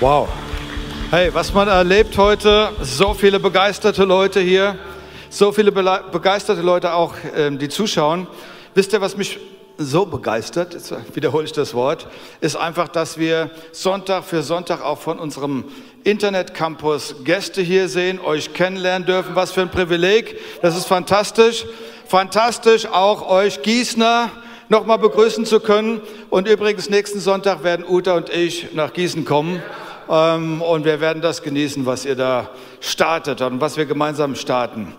Wow. Hey, was man erlebt heute, so viele begeisterte Leute hier, so viele begeisterte Leute auch, ähm, die zuschauen. Wisst ihr, was mich so begeistert, jetzt wiederhole ich das Wort, ist einfach, dass wir Sonntag für Sonntag auch von unserem Internetcampus Gäste hier sehen, euch kennenlernen dürfen. Was für ein Privileg. Das ist fantastisch. Fantastisch auch euch Gießner nochmal begrüßen zu können. Und übrigens, nächsten Sonntag werden Uta und ich nach Gießen kommen. Ähm, und wir werden das genießen, was ihr da startet und was wir gemeinsam starten.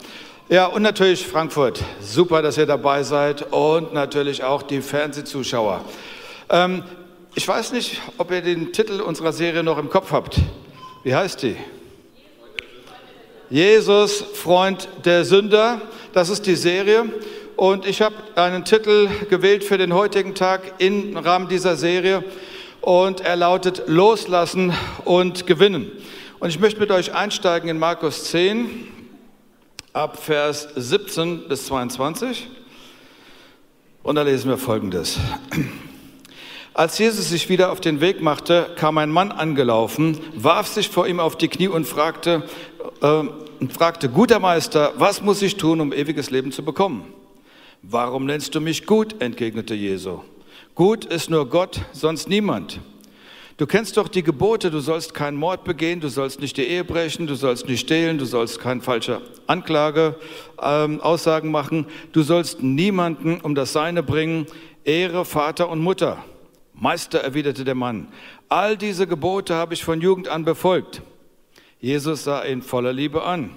Ja, und natürlich Frankfurt. Super, dass ihr dabei seid. Und natürlich auch die Fernsehzuschauer. Ähm, ich weiß nicht, ob ihr den Titel unserer Serie noch im Kopf habt. Wie heißt die? Jesus, Freund der Sünder. Das ist die Serie. Und ich habe einen Titel gewählt für den heutigen Tag im Rahmen dieser Serie und er lautet Loslassen und Gewinnen. Und ich möchte mit euch einsteigen in Markus 10 ab Vers 17 bis 22. Und da lesen wir Folgendes. Als Jesus sich wieder auf den Weg machte, kam ein Mann angelaufen, warf sich vor ihm auf die Knie und fragte, äh, und fragte, guter Meister, was muss ich tun, um ewiges Leben zu bekommen? Warum nennst du mich gut? entgegnete Jesu. Gut ist nur Gott, sonst niemand. Du kennst doch die Gebote, du sollst keinen Mord begehen, du sollst nicht die Ehe brechen, du sollst nicht stehlen, du sollst keine falsche Anklage, ähm, Aussagen machen, du sollst niemanden um das Seine bringen, Ehre Vater und Mutter. Meister, erwiderte der Mann, all diese Gebote habe ich von Jugend an befolgt. Jesus sah ihn voller Liebe an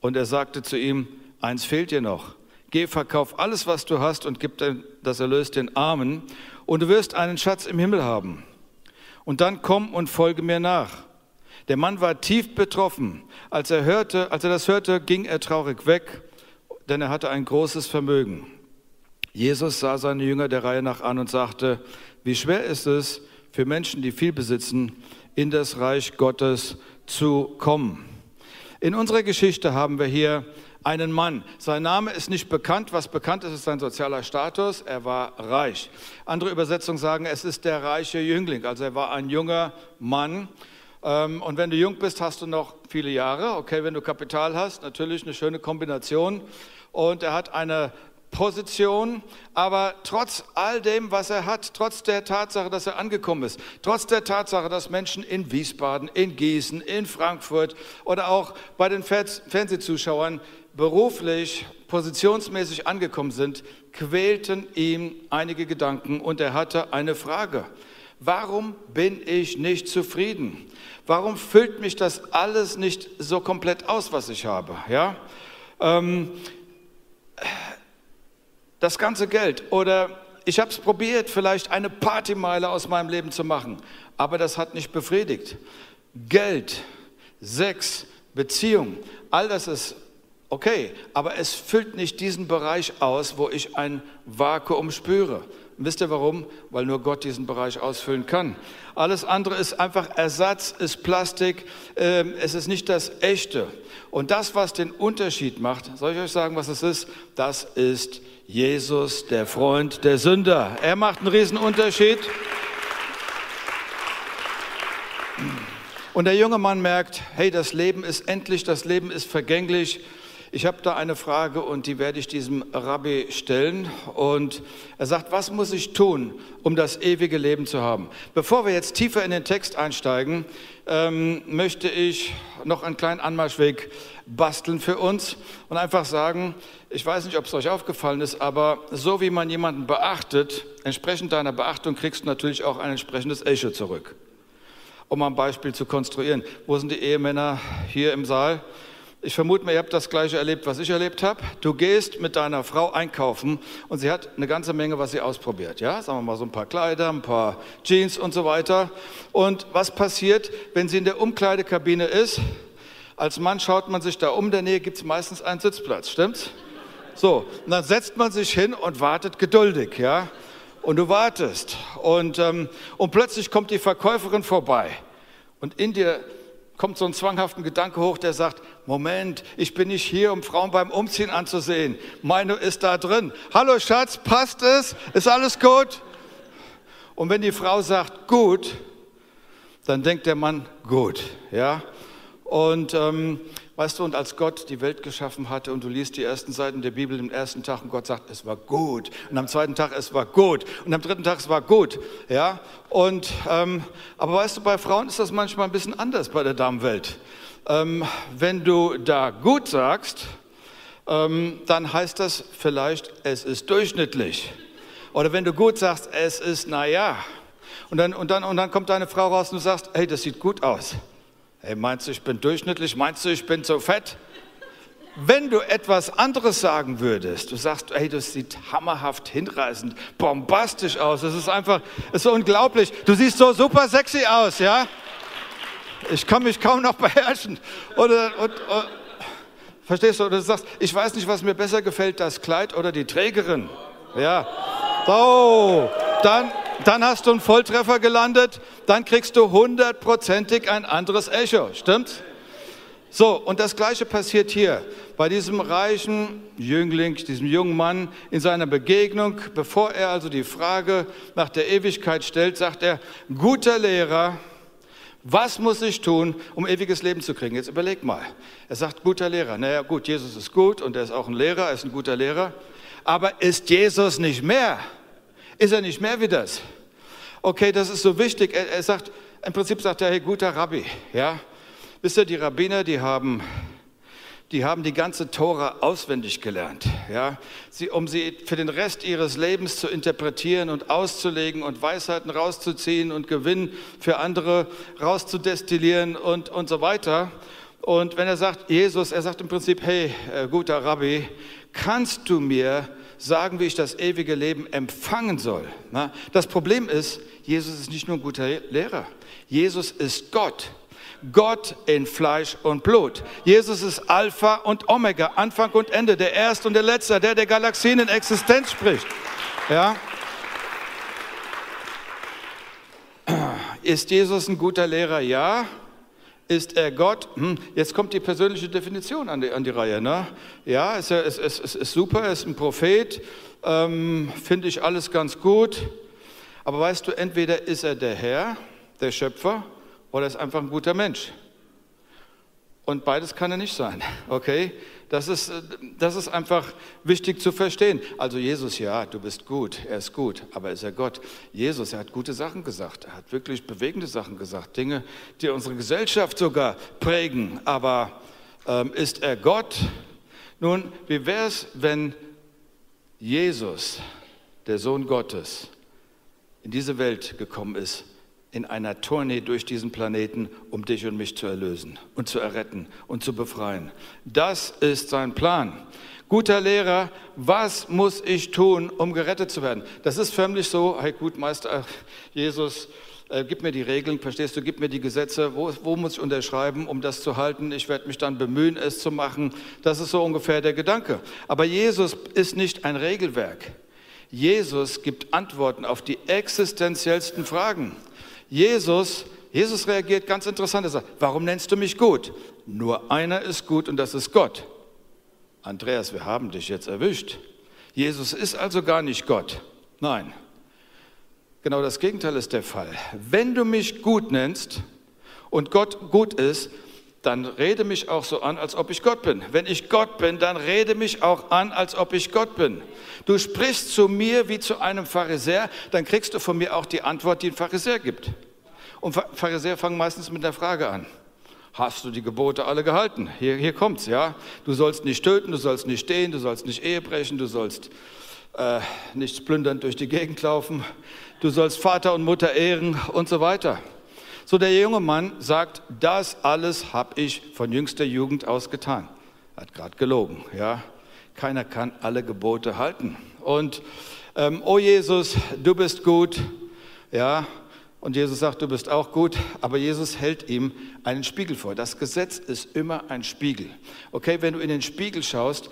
und er sagte zu ihm, eins fehlt dir noch Geh, verkauf alles, was du hast und gib das Erlös den Armen und du wirst einen Schatz im Himmel haben. Und dann komm und folge mir nach. Der Mann war tief betroffen. Als er hörte, als er das hörte, ging er traurig weg, denn er hatte ein großes Vermögen. Jesus sah seine Jünger der Reihe nach an und sagte, wie schwer ist es für Menschen, die viel besitzen, in das Reich Gottes zu kommen. In unserer Geschichte haben wir hier einen Mann. Sein Name ist nicht bekannt. Was bekannt ist, ist sein sozialer Status. Er war reich. Andere Übersetzungen sagen, es ist der reiche Jüngling. Also er war ein junger Mann. Ähm, und wenn du jung bist, hast du noch viele Jahre. Okay, wenn du Kapital hast, natürlich eine schöne Kombination. Und er hat eine Position, aber trotz all dem, was er hat, trotz der Tatsache, dass er angekommen ist, trotz der Tatsache, dass Menschen in Wiesbaden, in Gießen, in Frankfurt oder auch bei den Fernsehzuschauern beruflich, positionsmäßig angekommen sind, quälten ihm einige Gedanken und er hatte eine Frage. Warum bin ich nicht zufrieden? Warum füllt mich das alles nicht so komplett aus, was ich habe? Ja? Ähm, das ganze Geld oder ich habe es probiert, vielleicht eine Partymeile aus meinem Leben zu machen, aber das hat nicht befriedigt. Geld, Sex, Beziehung, all das ist Okay, aber es füllt nicht diesen Bereich aus, wo ich ein Vakuum spüre. wisst ihr warum? Weil nur Gott diesen Bereich ausfüllen kann. Alles andere ist einfach Ersatz, ist Plastik, äh, es ist nicht das Echte. Und das, was den Unterschied macht, soll ich euch sagen, was es ist? Das ist Jesus, der Freund der Sünder. Er macht einen riesen Unterschied. Und der junge Mann merkt, hey, das Leben ist endlich, das Leben ist vergänglich. Ich habe da eine Frage und die werde ich diesem Rabbi stellen. Und er sagt, was muss ich tun, um das ewige Leben zu haben? Bevor wir jetzt tiefer in den Text einsteigen, ähm, möchte ich noch einen kleinen Anmarschweg basteln für uns und einfach sagen, ich weiß nicht, ob es euch aufgefallen ist, aber so wie man jemanden beachtet, entsprechend deiner Beachtung kriegst du natürlich auch ein entsprechendes Echo zurück. Um ein Beispiel zu konstruieren. Wo sind die Ehemänner hier im Saal? Ich vermute mal, ihr habt das gleiche erlebt, was ich erlebt habe. Du gehst mit deiner Frau einkaufen und sie hat eine ganze Menge, was sie ausprobiert. Ja, sagen wir mal so ein paar Kleider, ein paar Jeans und so weiter. Und was passiert, wenn sie in der Umkleidekabine ist? Als Mann schaut man sich da um, in der Nähe gibt es meistens einen Sitzplatz, stimmt's? So, und dann setzt man sich hin und wartet geduldig, ja? Und du wartest. Und, ähm, und plötzlich kommt die Verkäuferin vorbei. Und in dir kommt so ein zwanghaften Gedanke hoch, der sagt, Moment, ich bin nicht hier, um Frauen beim Umziehen anzusehen. Meine ist da drin. Hallo Schatz, passt es? Ist alles gut? Und wenn die Frau sagt, gut, dann denkt der Mann, gut, ja. Und ähm, weißt du, und als Gott die Welt geschaffen hatte und du liest die ersten Seiten der Bibel im ersten Tag und Gott sagt, es war gut. Und am zweiten Tag, es war gut. Und am dritten Tag, es war gut. Ja. Und ähm, aber weißt du, bei Frauen ist das manchmal ein bisschen anders bei der Damenwelt. Ähm, wenn du da gut sagst, ähm, dann heißt das vielleicht, es ist durchschnittlich. Oder wenn du gut sagst, es ist naja. Und dann, und, dann, und dann kommt deine Frau raus und du sagst, hey, das sieht gut aus. Hey, meinst du, ich bin durchschnittlich? Meinst du, ich bin so fett? Wenn du etwas anderes sagen würdest, du sagst, hey, das sieht hammerhaft, hinreißend, bombastisch aus, das ist einfach, ist so unglaublich, du siehst so super sexy aus, ja? Ich kann mich kaum noch beherrschen. Oder, und, und, verstehst du? Oder du sagst, ich weiß nicht, was mir besser gefällt, das Kleid oder die Trägerin. Ja. So, dann, dann hast du einen Volltreffer gelandet, dann kriegst du hundertprozentig ein anderes Echo, stimmt's? So, und das Gleiche passiert hier bei diesem reichen Jüngling, diesem jungen Mann in seiner Begegnung. Bevor er also die Frage nach der Ewigkeit stellt, sagt er, guter Lehrer, was muss ich tun, um ewiges Leben zu kriegen? Jetzt überleg mal. Er sagt, guter Lehrer. Naja, gut, Jesus ist gut und er ist auch ein Lehrer, er ist ein guter Lehrer. Aber ist Jesus nicht mehr? Ist er nicht mehr wie das? Okay, das ist so wichtig. Er, er sagt, im Prinzip sagt er, hey, guter Rabbi, ja. Wisst ihr, die Rabbiner, die haben, die haben die ganze Tora auswendig gelernt, ja. Sie, um sie für den Rest ihres Lebens zu interpretieren und auszulegen und Weisheiten rauszuziehen und Gewinn für andere rauszudestillieren und, und so weiter. Und wenn er sagt, Jesus, er sagt im Prinzip, hey, äh, guter Rabbi, kannst du mir sagen, wie ich das ewige Leben empfangen soll. Das Problem ist, Jesus ist nicht nur ein guter Lehrer. Jesus ist Gott. Gott in Fleisch und Blut. Jesus ist Alpha und Omega, Anfang und Ende, der Erste und der Letzte, der der Galaxien in Existenz spricht. Ja? Ist Jesus ein guter Lehrer? Ja. Ist er Gott? Hm, jetzt kommt die persönliche Definition an die, an die Reihe. Ne? Ja, ist, ist, ist, ist, super, er ist ein Prophet, ähm, finde ich alles ganz gut. Aber weißt du, entweder ist er der Herr, der Schöpfer, oder ist einfach ein guter Mensch. Und beides kann er nicht sein, okay? Das ist, das ist einfach wichtig zu verstehen. Also Jesus, ja, du bist gut, er ist gut, aber ist er Gott? Jesus, er hat gute Sachen gesagt, er hat wirklich bewegende Sachen gesagt, Dinge, die unsere Gesellschaft sogar prägen. Aber ähm, ist er Gott? Nun, wie wäre es, wenn Jesus, der Sohn Gottes, in diese Welt gekommen ist in einer Tournee durch diesen Planeten, um dich und mich zu erlösen und zu erretten und zu befreien. Das ist sein Plan. Guter Lehrer, was muss ich tun, um gerettet zu werden? Das ist förmlich so, hey gut, Meister Jesus, äh, gib mir die Regeln, verstehst du, gib mir die Gesetze, wo, wo muss ich unterschreiben, um das zu halten? Ich werde mich dann bemühen, es zu machen. Das ist so ungefähr der Gedanke. Aber Jesus ist nicht ein Regelwerk. Jesus gibt Antworten auf die existenziellsten Fragen. Jesus, Jesus reagiert ganz interessant. Er sagt, warum nennst du mich gut? Nur einer ist gut und das ist Gott. Andreas, wir haben dich jetzt erwischt. Jesus ist also gar nicht Gott. Nein. Genau das Gegenteil ist der Fall. Wenn du mich gut nennst und Gott gut ist, dann rede mich auch so an, als ob ich Gott bin. Wenn ich Gott bin, dann rede mich auch an, als ob ich Gott bin. Du sprichst zu mir wie zu einem Pharisäer, dann kriegst du von mir auch die Antwort, die ein Pharisäer gibt. Und Pharisäer fangen meistens mit der Frage an. Hast du die Gebote alle gehalten? Hier, hier kommt's, ja. Du sollst nicht töten, du sollst nicht stehen, du sollst nicht Ehe brechen, du sollst äh, nichts plündernd durch die Gegend laufen, du sollst Vater und Mutter ehren und so weiter. So der junge Mann sagt, das alles habe ich von jüngster Jugend aus getan. Hat gerade gelogen, ja. Keiner kann alle Gebote halten. Und ähm, oh Jesus, du bist gut, ja. Und Jesus sagt, du bist auch gut, aber Jesus hält ihm einen Spiegel vor. Das Gesetz ist immer ein Spiegel. Okay, wenn du in den Spiegel schaust,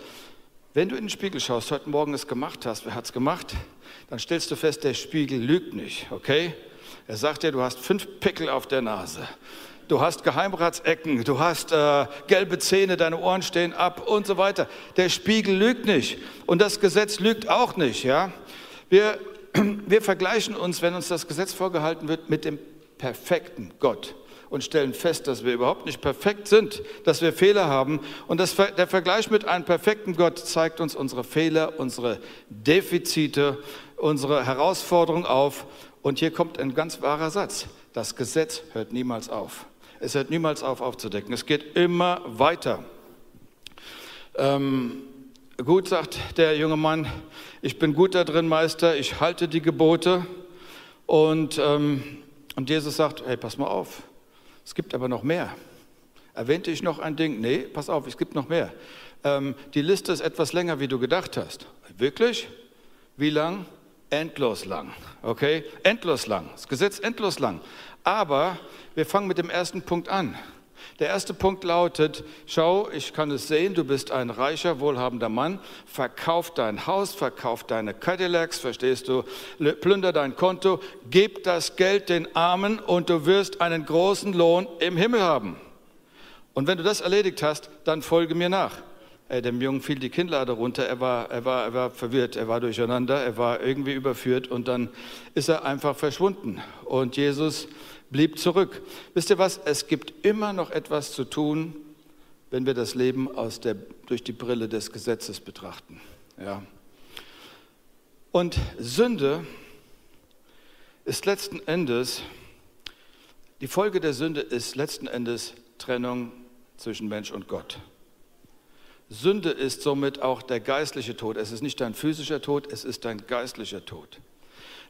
wenn du in den Spiegel schaust, heute Morgen es gemacht hast, wer hat es gemacht? Dann stellst du fest, der Spiegel lügt nicht, okay? Er sagt dir, du hast fünf Pickel auf der Nase. Du hast Geheimratsecken, du hast äh, gelbe Zähne, deine Ohren stehen ab und so weiter. Der Spiegel lügt nicht und das Gesetz lügt auch nicht. Ja? Wir, wir vergleichen uns, wenn uns das Gesetz vorgehalten wird, mit dem perfekten Gott und stellen fest, dass wir überhaupt nicht perfekt sind, dass wir Fehler haben. Und das, der Vergleich mit einem perfekten Gott zeigt uns unsere Fehler, unsere Defizite, unsere Herausforderungen auf. Und hier kommt ein ganz wahrer Satz. Das Gesetz hört niemals auf. Es hört niemals auf aufzudecken. Es geht immer weiter. Ähm, gut, sagt der junge Mann, ich bin gut da drin, Meister, ich halte die Gebote. Und, ähm, und Jesus sagt, hey, pass mal auf, es gibt aber noch mehr. Erwähnte ich noch ein Ding? Nee, pass auf, es gibt noch mehr. Ähm, die Liste ist etwas länger, wie du gedacht hast. Wirklich? Wie lang? Endlos lang. Okay? Endlos lang. Das Gesetz endlos lang. Aber wir fangen mit dem ersten Punkt an. Der erste Punkt lautet, schau, ich kann es sehen, du bist ein reicher, wohlhabender Mann, verkauf dein Haus, verkauf deine Cadillacs, verstehst du, plünder dein Konto, gib das Geld den Armen und du wirst einen großen Lohn im Himmel haben. Und wenn du das erledigt hast, dann folge mir nach. Ey, dem Jungen fiel die Kinnlade runter, er war, er, war, er war verwirrt, er war durcheinander, er war irgendwie überführt und dann ist er einfach verschwunden. Und Jesus blieb zurück. Wisst ihr was? Es gibt immer noch etwas zu tun, wenn wir das Leben der, durch die Brille des Gesetzes betrachten. Ja. Und Sünde ist letzten Endes, die Folge der Sünde ist letzten Endes Trennung zwischen Mensch und Gott. Sünde ist somit auch der geistliche Tod. Es ist nicht dein physischer Tod, es ist dein geistlicher Tod.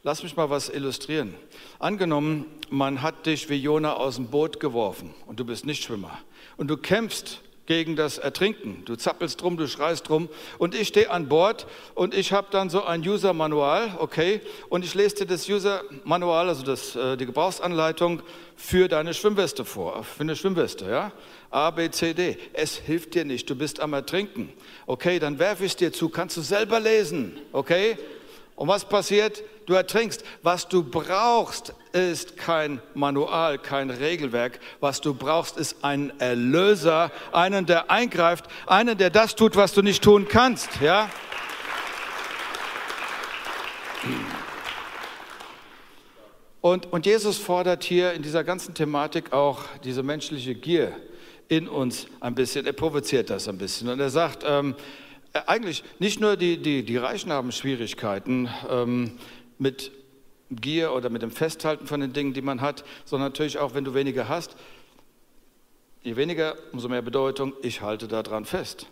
Lass mich mal was illustrieren. Angenommen, man hat dich wie Jona aus dem Boot geworfen und du bist nicht Schwimmer und du kämpfst gegen das Ertrinken. Du zappelst drum, du schreist drum und ich stehe an Bord und ich habe dann so ein User-Manual, okay, und ich lese dir das User-Manual, also das, äh, die Gebrauchsanleitung für deine Schwimmweste vor, für eine Schwimmweste, ja. A, B, C, D. Es hilft dir nicht, du bist am Ertrinken. Okay, dann werfe ich es dir zu, kannst du selber lesen, okay? Und was passiert? Du ertrinkst. Was du brauchst, ist kein Manual, kein Regelwerk. Was du brauchst, ist einen Erlöser, einen, der eingreift, einen, der das tut, was du nicht tun kannst. Ja? Und, und Jesus fordert hier in dieser ganzen Thematik auch diese menschliche Gier in uns ein bisschen. Er provoziert das ein bisschen. Und er sagt, ähm, äh, eigentlich nicht nur die, die, die Reichen haben Schwierigkeiten ähm, mit Gier oder mit dem Festhalten von den Dingen, die man hat, sondern natürlich auch, wenn du weniger hast, je weniger, umso mehr Bedeutung, ich halte daran fest.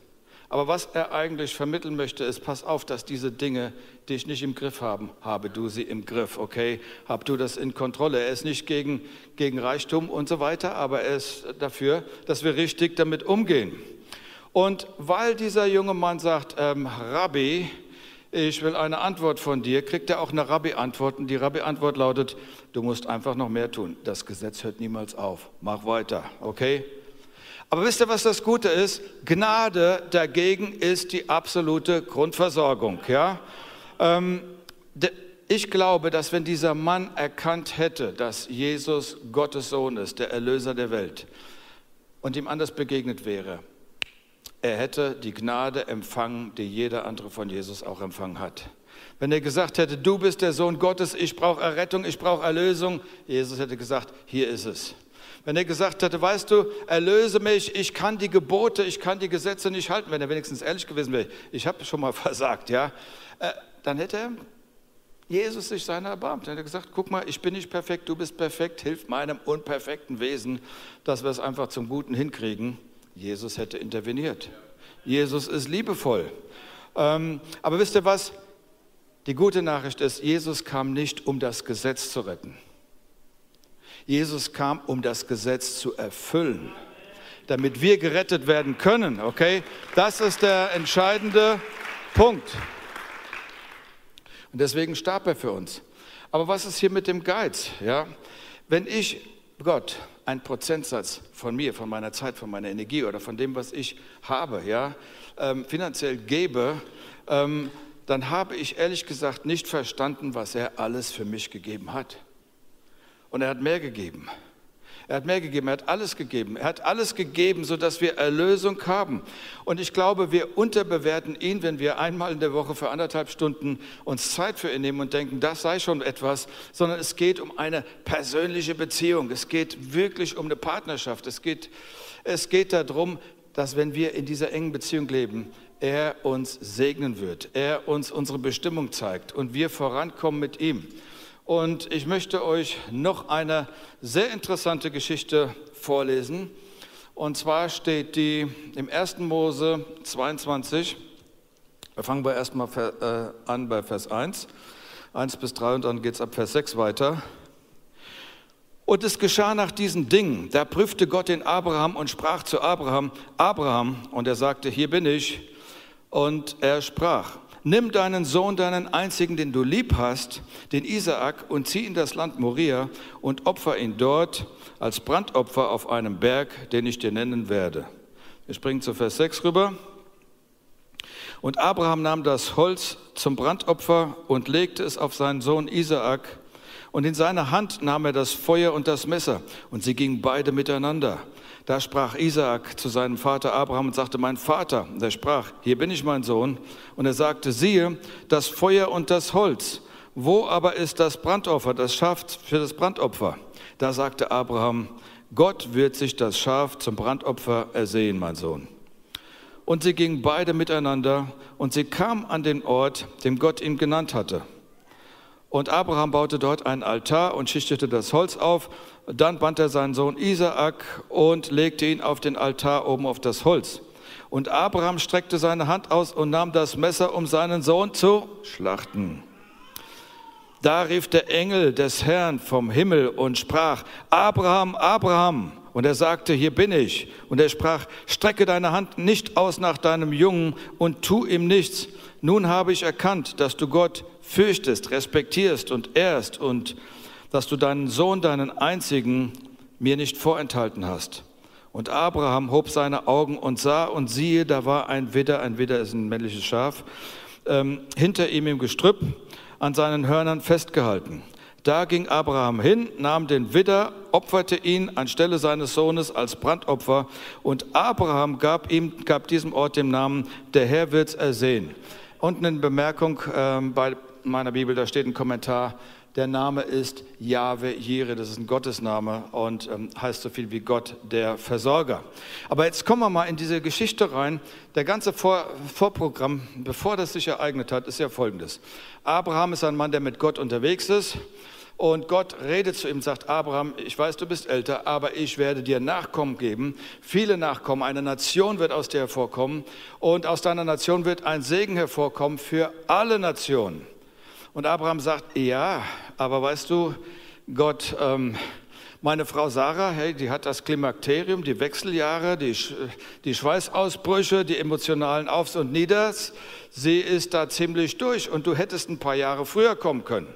Aber was er eigentlich vermitteln möchte, ist, pass auf, dass diese Dinge dich nicht im Griff haben. Habe du sie im Griff, okay? Hab du das in Kontrolle. Er ist nicht gegen, gegen Reichtum und so weiter, aber er ist dafür, dass wir richtig damit umgehen. Und weil dieser junge Mann sagt, ähm, Rabbi, ich will eine Antwort von dir, kriegt er auch eine Rabbi-Antwort. Und die Rabbi-Antwort lautet, du musst einfach noch mehr tun. Das Gesetz hört niemals auf. Mach weiter, okay? Aber wisst ihr, was das Gute ist? Gnade dagegen ist die absolute Grundversorgung. Ja? Ähm, ich glaube, dass wenn dieser Mann erkannt hätte, dass Jesus Gottes Sohn ist, der Erlöser der Welt, und ihm anders begegnet wäre, er hätte die Gnade empfangen, die jeder andere von Jesus auch empfangen hat. Wenn er gesagt hätte, du bist der Sohn Gottes, ich brauche Errettung, ich brauche Erlösung, Jesus hätte gesagt, hier ist es. Wenn er gesagt hätte, weißt du, erlöse mich, ich kann die Gebote, ich kann die Gesetze nicht halten, wenn er wenigstens ehrlich gewesen wäre, ich habe schon mal versagt, ja, äh, dann hätte Jesus sich seiner erbarmt. Er hätte gesagt, guck mal, ich bin nicht perfekt, du bist perfekt, hilf meinem unperfekten Wesen, dass wir es einfach zum Guten hinkriegen. Jesus hätte interveniert. Jesus ist liebevoll. Ähm, aber wisst ihr was? Die gute Nachricht ist, Jesus kam nicht, um das Gesetz zu retten. Jesus kam, um das Gesetz zu erfüllen, damit wir gerettet werden können. Okay? Das ist der entscheidende Punkt. Und deswegen starb er für uns. Aber was ist hier mit dem Geiz? Ja? Wenn ich Gott einen Prozentsatz von mir, von meiner Zeit, von meiner Energie oder von dem, was ich habe, ja, ähm, finanziell gebe, ähm, dann habe ich ehrlich gesagt nicht verstanden, was er alles für mich gegeben hat. Und er hat mehr gegeben. Er hat mehr gegeben, er hat alles gegeben. Er hat alles gegeben, sodass wir Erlösung haben. Und ich glaube, wir unterbewerten ihn, wenn wir einmal in der Woche für anderthalb Stunden uns Zeit für ihn nehmen und denken, das sei schon etwas, sondern es geht um eine persönliche Beziehung. Es geht wirklich um eine Partnerschaft. Es geht, es geht darum, dass wenn wir in dieser engen Beziehung leben, er uns segnen wird, er uns unsere Bestimmung zeigt und wir vorankommen mit ihm. Und ich möchte euch noch eine sehr interessante Geschichte vorlesen. Und zwar steht die im 1. Mose 22. Wir fangen wir erstmal äh, an bei Vers 1, 1 bis 3 und dann geht es ab Vers 6 weiter. Und es geschah nach diesen Dingen, da prüfte Gott den Abraham und sprach zu Abraham, Abraham, und er sagte, hier bin ich. Und er sprach, nimm deinen Sohn, deinen einzigen, den du lieb hast, den Isaak, und zieh in das Land Moria und opfer ihn dort als Brandopfer auf einem Berg, den ich dir nennen werde. Wir springen zu Vers 6 rüber. Und Abraham nahm das Holz zum Brandopfer und legte es auf seinen Sohn Isaak. Und in seine Hand nahm er das Feuer und das Messer, und sie gingen beide miteinander. Da sprach Isaak zu seinem Vater Abraham und sagte, mein Vater, der sprach, hier bin ich mein Sohn. Und er sagte, siehe, das Feuer und das Holz. Wo aber ist das Brandopfer, das Schaf für das Brandopfer? Da sagte Abraham, Gott wird sich das Schaf zum Brandopfer ersehen, mein Sohn. Und sie gingen beide miteinander und sie kamen an den Ort, den Gott ihm genannt hatte. Und Abraham baute dort einen Altar und schichtete das Holz auf. Dann band er seinen Sohn Isaak und legte ihn auf den Altar oben auf das Holz. Und Abraham streckte seine Hand aus und nahm das Messer, um seinen Sohn zu schlachten. Da rief der Engel des Herrn vom Himmel und sprach, Abraham, Abraham. Und er sagte, hier bin ich. Und er sprach, strecke deine Hand nicht aus nach deinem Jungen und tu ihm nichts. Nun habe ich erkannt, dass du Gott fürchtest, respektierst und ehrst und dass du deinen Sohn, deinen einzigen, mir nicht vorenthalten hast. Und Abraham hob seine Augen und sah und siehe, da war ein Widder, ein Widder ist ein männliches Schaf, ähm, hinter ihm im Gestrüpp an seinen Hörnern festgehalten. Da ging Abraham hin, nahm den Widder, opferte ihn anstelle seines Sohnes als Brandopfer und Abraham gab ihm, gab diesem Ort den Namen, der Herr wird's ersehen. Unten eine Bemerkung ähm, bei meiner Bibel, da steht ein Kommentar, der Name ist Jahwe Jire, das ist ein Gottesname und ähm, heißt so viel wie Gott, der Versorger. Aber jetzt kommen wir mal in diese Geschichte rein. Der ganze Vor Vorprogramm, bevor das sich ereignet hat, ist ja folgendes. Abraham ist ein Mann, der mit Gott unterwegs ist. Und Gott redet zu ihm, sagt Abraham, ich weiß, du bist älter, aber ich werde dir Nachkommen geben, viele Nachkommen, eine Nation wird aus dir hervorkommen und aus deiner Nation wird ein Segen hervorkommen für alle Nationen. Und Abraham sagt, ja, aber weißt du, Gott, ähm, meine Frau Sarah, hey, die hat das Klimakterium, die Wechseljahre, die, die Schweißausbrüche, die emotionalen Aufs und Nieders. Sie ist da ziemlich durch und du hättest ein paar Jahre früher kommen können.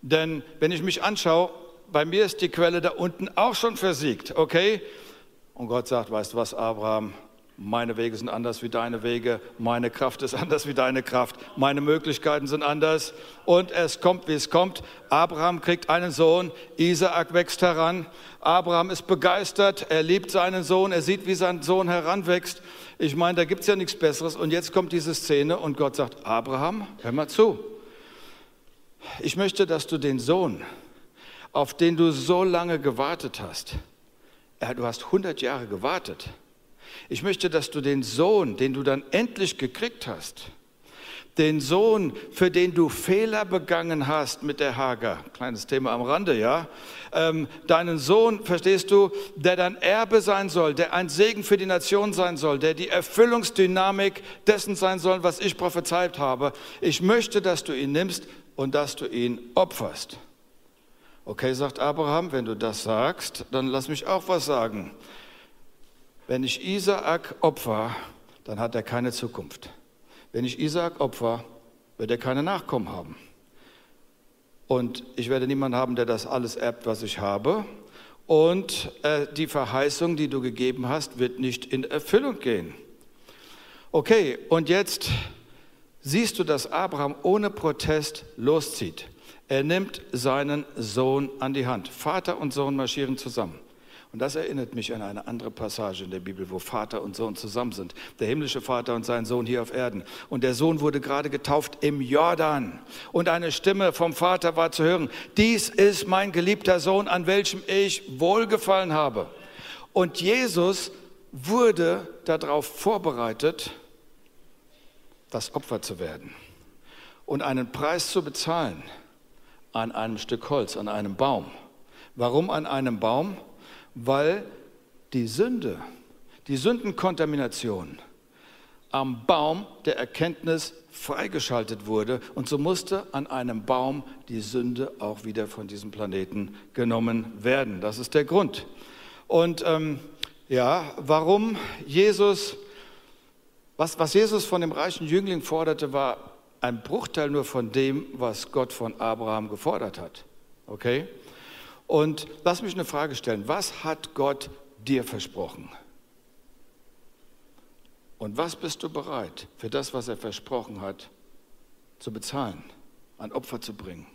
Denn wenn ich mich anschaue, bei mir ist die Quelle da unten auch schon versiegt, okay? Und Gott sagt, weißt du was, Abraham, meine Wege sind anders wie deine Wege, meine Kraft ist anders wie deine Kraft, meine Möglichkeiten sind anders und es kommt, wie es kommt. Abraham kriegt einen Sohn, Isaak wächst heran. Abraham ist begeistert, er liebt seinen Sohn, er sieht, wie sein Sohn heranwächst. Ich meine, da gibt es ja nichts Besseres. Und jetzt kommt diese Szene und Gott sagt, Abraham, hör mal zu. Ich möchte, dass du den Sohn, auf den du so lange gewartet hast, du hast 100 Jahre gewartet, ich möchte, dass du den Sohn, den du dann endlich gekriegt hast, den Sohn, für den du Fehler begangen hast mit der Hager, kleines Thema am Rande, ja, ähm, deinen Sohn, verstehst du, der dein Erbe sein soll, der ein Segen für die Nation sein soll, der die Erfüllungsdynamik dessen sein soll, was ich prophezeit habe. Ich möchte, dass du ihn nimmst und dass du ihn opferst. Okay, sagt Abraham, wenn du das sagst, dann lass mich auch was sagen. Wenn ich Isaak opfer, dann hat er keine Zukunft. Wenn ich Isaak opfer, wird er keine Nachkommen haben. Und ich werde niemanden haben, der das alles erbt, was ich habe. Und äh, die Verheißung, die du gegeben hast, wird nicht in Erfüllung gehen. Okay, und jetzt siehst du, dass Abraham ohne Protest loszieht. Er nimmt seinen Sohn an die Hand. Vater und Sohn marschieren zusammen. Und das erinnert mich an eine andere Passage in der Bibel, wo Vater und Sohn zusammen sind. Der himmlische Vater und sein Sohn hier auf Erden. Und der Sohn wurde gerade getauft im Jordan. Und eine Stimme vom Vater war zu hören, dies ist mein geliebter Sohn, an welchem ich wohlgefallen habe. Und Jesus wurde darauf vorbereitet, das Opfer zu werden und einen Preis zu bezahlen an einem Stück Holz, an einem Baum. Warum an einem Baum? Weil die Sünde, die Sündenkontamination am Baum der Erkenntnis freigeschaltet wurde und so musste an einem Baum die Sünde auch wieder von diesem Planeten genommen werden. Das ist der Grund. Und ähm, ja, warum Jesus, was, was Jesus von dem reichen Jüngling forderte, war ein Bruchteil nur von dem, was Gott von Abraham gefordert hat. Okay? Und lass mich eine Frage stellen. Was hat Gott dir versprochen? Und was bist du bereit für das, was er versprochen hat, zu bezahlen, ein Opfer zu bringen?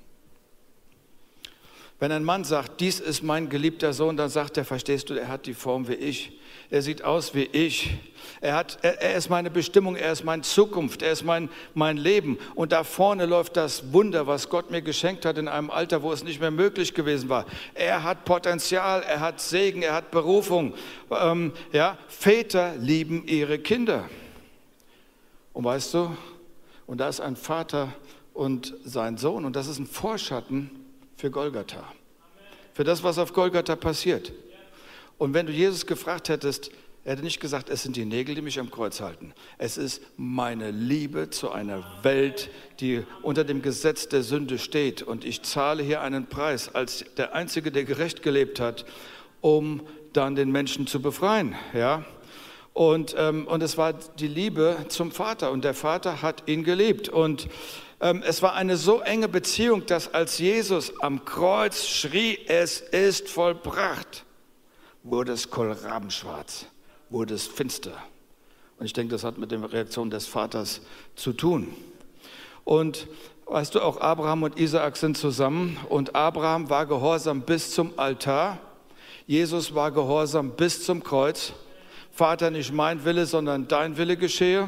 Wenn ein Mann sagt, dies ist mein geliebter Sohn, dann sagt er, verstehst du, er hat die Form wie ich. Er sieht aus wie ich. Er, hat, er, er ist meine Bestimmung, er ist meine Zukunft, er ist mein, mein Leben. Und da vorne läuft das Wunder, was Gott mir geschenkt hat in einem Alter, wo es nicht mehr möglich gewesen war. Er hat Potenzial, er hat Segen, er hat Berufung. Ähm, ja, Väter lieben ihre Kinder. Und weißt du, und da ist ein Vater und sein Sohn, und das ist ein Vorschatten für Golgatha. Für das, was auf Golgatha passiert. Und wenn du Jesus gefragt hättest, er hätte nicht gesagt, es sind die Nägel, die mich am Kreuz halten. Es ist meine Liebe zu einer Welt, die unter dem Gesetz der Sünde steht. Und ich zahle hier einen Preis als der Einzige, der gerecht gelebt hat, um dann den Menschen zu befreien. Ja? Und, ähm, und es war die Liebe zum Vater. Und der Vater hat ihn geliebt. Und es war eine so enge Beziehung, dass als Jesus am Kreuz schrie, es ist vollbracht, wurde es kohlrabenschwarz, wurde es finster. Und ich denke, das hat mit der Reaktion des Vaters zu tun. Und weißt du, auch Abraham und Isaak sind zusammen und Abraham war gehorsam bis zum Altar. Jesus war gehorsam bis zum Kreuz. Vater, nicht mein Wille, sondern dein Wille geschehe.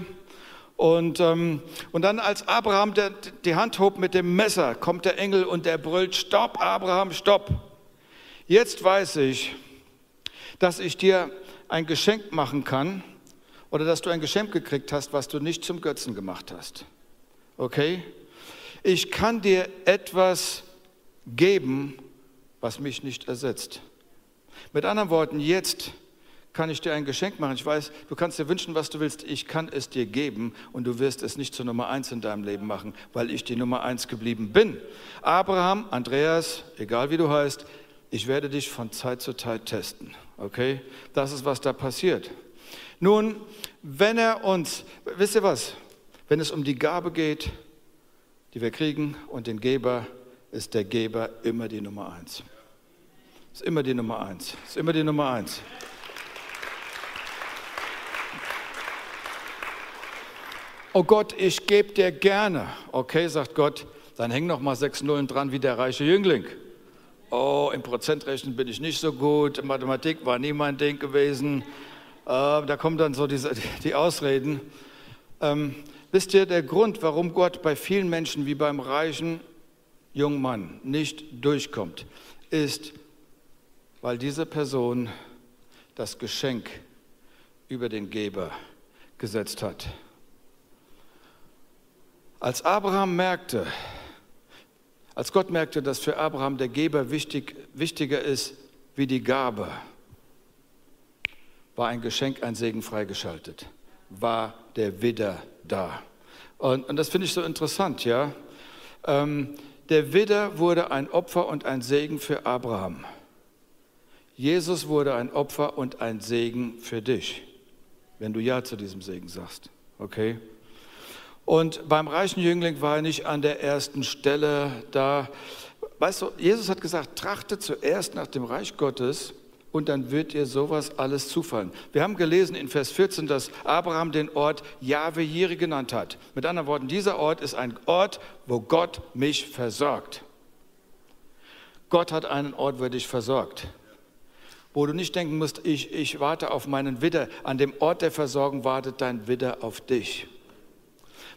Und, ähm, und dann als Abraham der, die Hand hob mit dem Messer, kommt der Engel und der brüllt, stopp, Abraham, stopp. Jetzt weiß ich, dass ich dir ein Geschenk machen kann oder dass du ein Geschenk gekriegt hast, was du nicht zum Götzen gemacht hast. Okay? Ich kann dir etwas geben, was mich nicht ersetzt. Mit anderen Worten, jetzt kann ich dir ein Geschenk machen. Ich weiß, du kannst dir wünschen, was du willst. Ich kann es dir geben und du wirst es nicht zur Nummer eins in deinem Leben machen, weil ich die Nummer eins geblieben bin. Abraham, Andreas, egal wie du heißt, ich werde dich von Zeit zu Zeit testen. Okay? Das ist, was da passiert. Nun, wenn er uns, wisst ihr was? Wenn es um die Gabe geht, die wir kriegen und den Geber, ist der Geber immer die Nummer eins. Ist immer die Nummer eins. Ist immer die Nummer eins. Oh Gott, ich gebe dir gerne. Okay, sagt Gott, dann häng noch mal sechs Nullen dran wie der reiche Jüngling. Oh, im Prozentrechnen bin ich nicht so gut, Mathematik war nie mein Ding gewesen. Äh, da kommen dann so diese, die Ausreden. Ähm, wisst ihr, der Grund, warum Gott bei vielen Menschen wie beim reichen jungen Mann nicht durchkommt, ist, weil diese Person das Geschenk über den Geber gesetzt hat. Als Abraham merkte, als Gott merkte, dass für Abraham der Geber wichtig, wichtiger ist wie die Gabe, war ein Geschenk, ein Segen freigeschaltet, war der Widder da. Und, und das finde ich so interessant, ja. Ähm, der Widder wurde ein Opfer und ein Segen für Abraham. Jesus wurde ein Opfer und ein Segen für dich, wenn du Ja zu diesem Segen sagst. Okay? Und beim reichen Jüngling war er nicht an der ersten Stelle da. Weißt du, Jesus hat gesagt, trachtet zuerst nach dem Reich Gottes und dann wird dir sowas alles zufallen. Wir haben gelesen in Vers 14, dass Abraham den Ort Jahwe Jiri genannt hat. Mit anderen Worten, dieser Ort ist ein Ort, wo Gott mich versorgt. Gott hat einen Ort, wo er dich versorgt. wo du nicht denken musst, ich, ich warte auf meinen Widder. An dem Ort der Versorgung wartet dein Widder auf dich.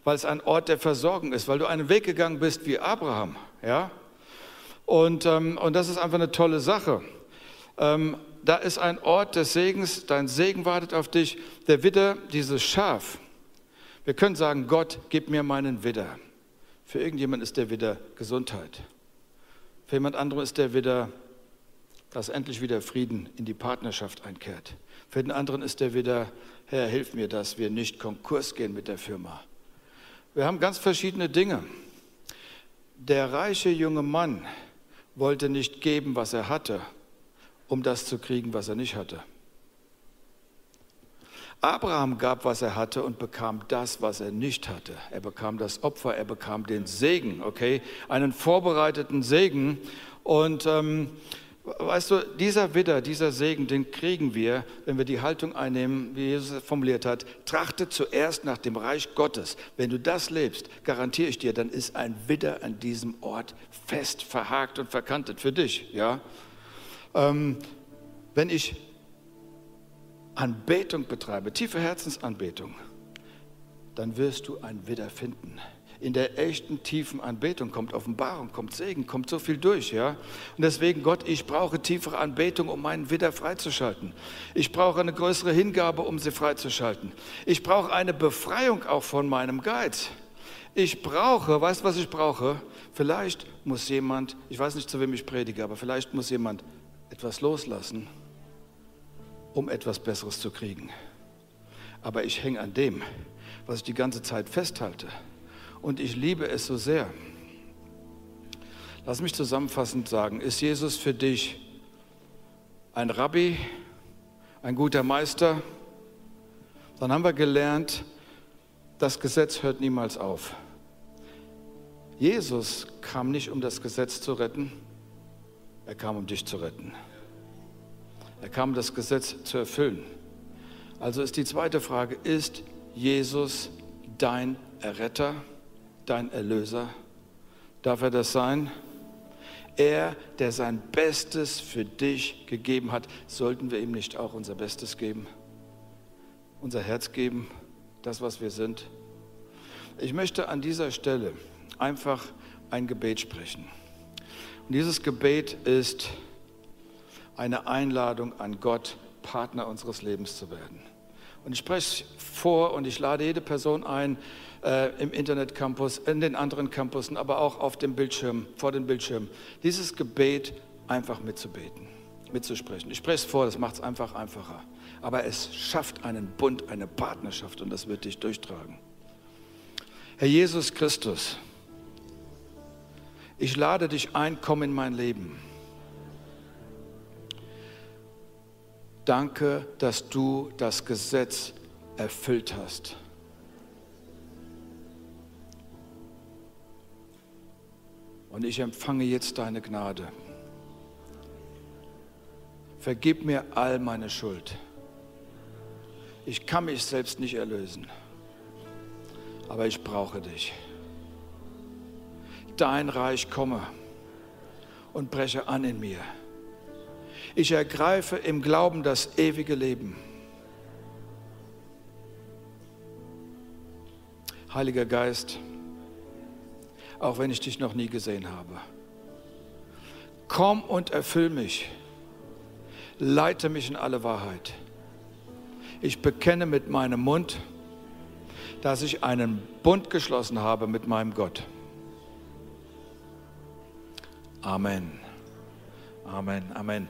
Weil es ein Ort der Versorgung ist, weil du einen Weg gegangen bist wie Abraham. Ja? Und, ähm, und das ist einfach eine tolle Sache. Ähm, da ist ein Ort des Segens, dein Segen wartet auf dich. Der Widder, dieses Schaf. Wir können sagen, Gott, gib mir meinen Widder. Für irgendjemand ist der Widder Gesundheit. Für jemand anderen ist der Widder, dass endlich wieder Frieden in die Partnerschaft einkehrt. Für den anderen ist der Widder, Herr, hilf mir, dass wir nicht Konkurs gehen mit der Firma. Wir haben ganz verschiedene Dinge. Der reiche junge Mann wollte nicht geben, was er hatte, um das zu kriegen, was er nicht hatte. Abraham gab, was er hatte und bekam das, was er nicht hatte. Er bekam das Opfer, er bekam den Segen, okay, einen vorbereiteten Segen. Und ähm, weißt du, dieser Widder, dieser Segen, den kriegen wir, wenn wir die Haltung einnehmen, wie Jesus es formuliert hat, trachte zuerst nach dem Reich Gottes. Wenn du das lebst, garantiere ich dir, dann ist ein Widder an diesem Ort fest verhakt und verkantet für dich, ja. Ähm, wenn ich Anbetung betreibe, tiefe Herzensanbetung, dann wirst du einen Widder finden. In der echten tiefen Anbetung kommt Offenbarung, kommt Segen, kommt so viel durch, ja. Und deswegen, Gott, ich brauche tiefere Anbetung, um meinen Widder freizuschalten. Ich brauche eine größere Hingabe, um sie freizuschalten. Ich brauche eine Befreiung auch von meinem Geiz. Ich brauche, weißt du, was ich brauche? Vielleicht muss jemand, ich weiß nicht, zu wem ich predige, aber vielleicht muss jemand etwas loslassen, um etwas Besseres zu kriegen. Aber ich hänge an dem, was ich die ganze Zeit festhalte. Und ich liebe es so sehr. Lass mich zusammenfassend sagen, ist Jesus für dich ein Rabbi, ein guter Meister? Dann haben wir gelernt, das Gesetz hört niemals auf. Jesus kam nicht, um das Gesetz zu retten, er kam, um dich zu retten. Er kam, um das Gesetz zu erfüllen. Also ist die zweite Frage, ist Jesus dein Erretter, dein Erlöser? Darf er das sein? Er, der sein Bestes für dich gegeben hat, sollten wir ihm nicht auch unser Bestes geben? Unser Herz geben, das, was wir sind? Ich möchte an dieser Stelle einfach ein Gebet sprechen. Und dieses Gebet ist, eine Einladung an Gott, Partner unseres Lebens zu werden. Und ich spreche vor und ich lade jede Person ein, äh, im Internetcampus, in den anderen Campussen, aber auch auf dem Bildschirm, vor dem Bildschirm, dieses Gebet einfach mitzubeten, mitzusprechen. Ich spreche es vor, das macht es einfach einfacher. Aber es schafft einen Bund, eine Partnerschaft und das wird dich durchtragen. Herr Jesus Christus, ich lade dich ein, komm in mein Leben. Danke, dass du das Gesetz erfüllt hast. Und ich empfange jetzt deine Gnade. Vergib mir all meine Schuld. Ich kann mich selbst nicht erlösen, aber ich brauche dich. Dein Reich komme und breche an in mir. Ich ergreife im Glauben das ewige Leben. Heiliger Geist, auch wenn ich dich noch nie gesehen habe, komm und erfüll mich, leite mich in alle Wahrheit. Ich bekenne mit meinem Mund, dass ich einen Bund geschlossen habe mit meinem Gott. Amen. Amen. Amen.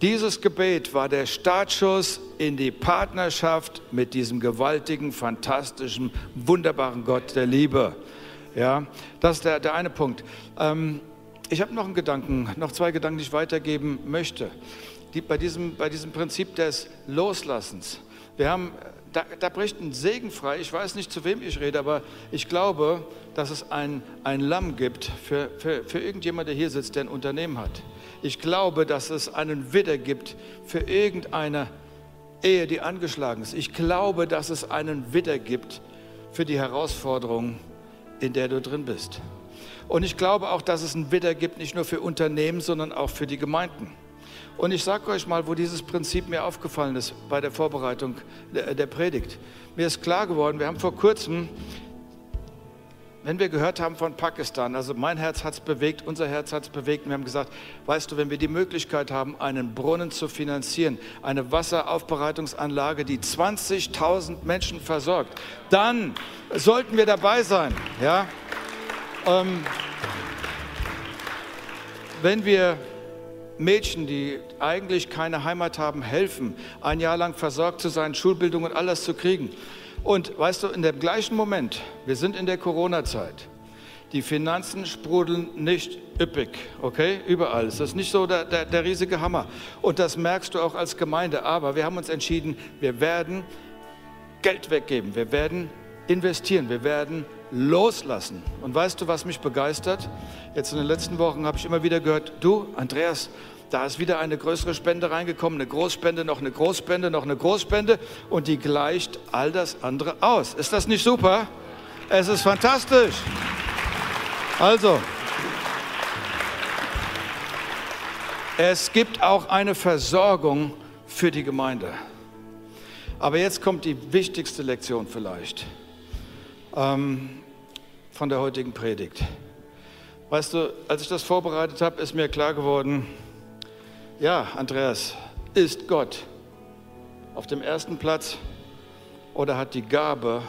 Dieses Gebet war der Startschuss in die Partnerschaft mit diesem gewaltigen, fantastischen, wunderbaren Gott der Liebe. Ja, das ist der, der eine Punkt. Ähm, ich habe noch einen Gedanken, noch zwei Gedanken, die ich weitergeben möchte. Die, bei, diesem, bei diesem Prinzip des Loslassens. Wir haben, da, da bricht ein Segen frei. Ich weiß nicht, zu wem ich rede, aber ich glaube, dass es ein, ein Lamm gibt für, für, für irgendjemand, der hier sitzt, der ein Unternehmen hat. Ich glaube, dass es einen Widder gibt für irgendeine Ehe, die angeschlagen ist. Ich glaube, dass es einen Widder gibt für die Herausforderung, in der du drin bist. Und ich glaube auch, dass es einen Widder gibt, nicht nur für Unternehmen, sondern auch für die Gemeinden. Und ich sage euch mal, wo dieses Prinzip mir aufgefallen ist bei der Vorbereitung der, der Predigt. Mir ist klar geworden, wir haben vor kurzem wenn wir gehört haben von Pakistan, also mein Herz hat es bewegt, unser Herz hat es bewegt, wir haben gesagt, weißt du, wenn wir die Möglichkeit haben, einen Brunnen zu finanzieren, eine Wasseraufbereitungsanlage, die 20.000 Menschen versorgt, dann sollten wir dabei sein. Ja? Ähm, wenn wir Mädchen, die eigentlich keine Heimat haben, helfen, ein Jahr lang versorgt zu sein, Schulbildung und alles zu kriegen, und weißt du, in dem gleichen Moment, wir sind in der Corona-Zeit, die Finanzen sprudeln nicht üppig, okay? Überall. Das ist nicht so der, der, der, riesige Hammer. Und das merkst du auch als Gemeinde. Aber wir haben uns entschieden, wir werden Geld weggeben. Wir werden investieren. Wir werden loslassen. Und weißt du, was mich begeistert? Jetzt in den letzten Wochen habe ich immer wieder gehört, du, Andreas, da ist wieder eine größere Spende reingekommen, eine Großspende, noch eine Großspende, noch eine Großspende und die gleicht all das andere aus. Ist das nicht super? Es ist fantastisch. Also, es gibt auch eine Versorgung für die Gemeinde. Aber jetzt kommt die wichtigste Lektion vielleicht ähm, von der heutigen Predigt. Weißt du, als ich das vorbereitet habe, ist mir klar geworden, ja, Andreas, ist Gott auf dem ersten Platz oder hat die Gabe,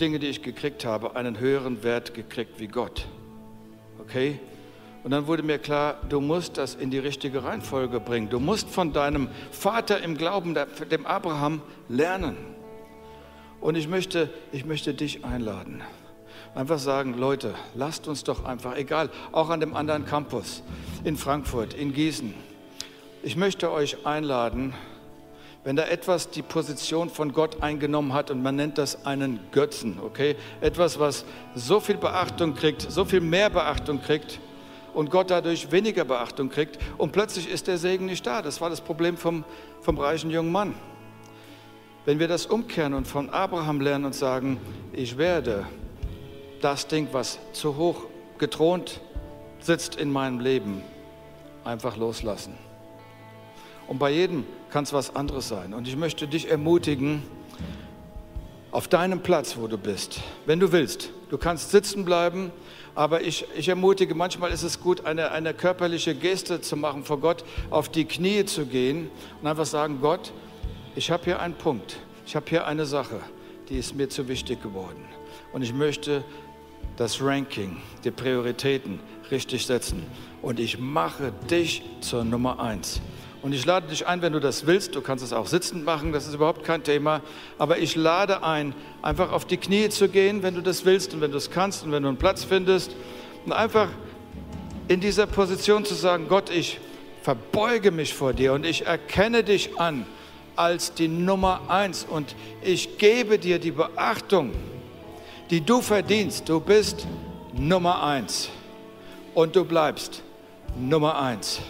Dinge, die ich gekriegt habe, einen höheren Wert gekriegt wie Gott? Okay? Und dann wurde mir klar, du musst das in die richtige Reihenfolge bringen. Du musst von deinem Vater im Glauben, dem Abraham, lernen. Und ich möchte, ich möchte dich einladen. Einfach sagen, Leute, lasst uns doch einfach, egal, auch an dem anderen Campus, in Frankfurt, in Gießen. Ich möchte euch einladen, wenn da etwas die Position von Gott eingenommen hat und man nennt das einen Götzen, okay? Etwas, was so viel Beachtung kriegt, so viel mehr Beachtung kriegt und Gott dadurch weniger Beachtung kriegt und plötzlich ist der Segen nicht da. Das war das Problem vom, vom reichen jungen Mann. Wenn wir das umkehren und von Abraham lernen und sagen, ich werde das Ding, was zu hoch gethront sitzt in meinem Leben, einfach loslassen. Und bei jedem kann es was anderes sein. Und ich möchte dich ermutigen, auf deinem Platz, wo du bist, wenn du willst, du kannst sitzen bleiben, aber ich, ich ermutige, manchmal ist es gut, eine, eine körperliche Geste zu machen vor Gott, auf die Knie zu gehen und einfach sagen, Gott, ich habe hier einen Punkt, ich habe hier eine Sache, die ist mir zu wichtig geworden. Und ich möchte das Ranking, die Prioritäten richtig setzen. Und ich mache dich zur Nummer eins. Und ich lade dich ein, wenn du das willst, du kannst es auch sitzend machen, das ist überhaupt kein Thema, aber ich lade ein, einfach auf die Knie zu gehen, wenn du das willst und wenn du es kannst und wenn du einen Platz findest und einfach in dieser Position zu sagen, Gott, ich verbeuge mich vor dir und ich erkenne dich an als die Nummer eins und ich gebe dir die Beachtung, die du verdienst. Du bist Nummer eins und du bleibst Nummer eins.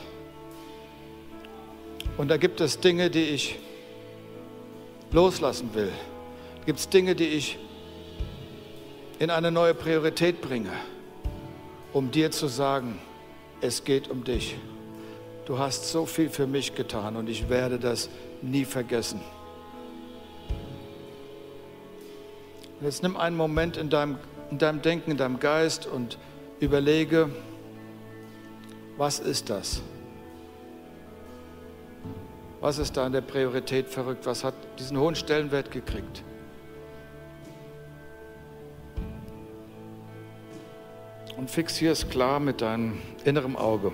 Und da gibt es Dinge, die ich loslassen will. Da gibt es Dinge, die ich in eine neue Priorität bringe, um dir zu sagen, es geht um dich. Du hast so viel für mich getan und ich werde das nie vergessen. Jetzt nimm einen Moment in deinem, in deinem Denken, in deinem Geist und überlege, was ist das? Was ist da an der Priorität verrückt? Was hat diesen hohen Stellenwert gekriegt? Und fixier es klar mit deinem inneren Auge.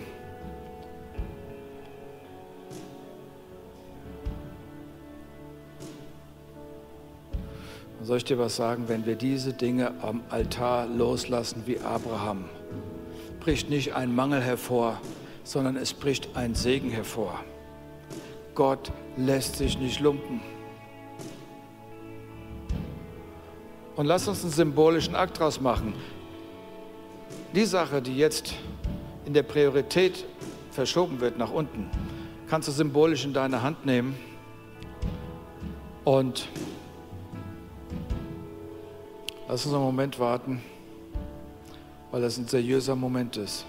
soll ich dir was sagen, wenn wir diese Dinge am Altar loslassen wie Abraham, bricht nicht ein Mangel hervor, sondern es bricht ein Segen hervor. Gott lässt sich nicht lumpen. Und lass uns einen symbolischen Akt daraus machen. Die Sache, die jetzt in der Priorität verschoben wird nach unten, kannst du symbolisch in deine Hand nehmen und Lass uns einen Moment warten, weil das ein seriöser Moment ist.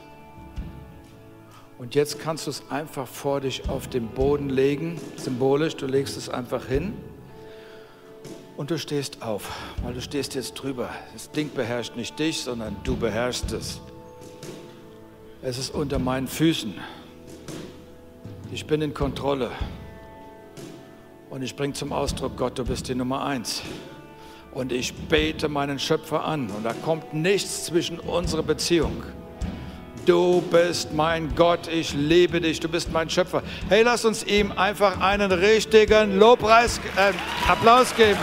Und jetzt kannst du es einfach vor dich auf den Boden legen, symbolisch, du legst es einfach hin und du stehst auf, weil du stehst jetzt drüber. Das Ding beherrscht nicht dich, sondern du beherrschst es. Es ist unter meinen Füßen. Ich bin in Kontrolle. Und ich bringe zum Ausdruck, Gott, du bist die Nummer eins. Und ich bete meinen Schöpfer an. Und da kommt nichts zwischen unserer Beziehung. Du bist mein Gott, ich liebe dich, du bist mein Schöpfer. Hey, lass uns ihm einfach einen richtigen Lobpreis, äh, Applaus geben.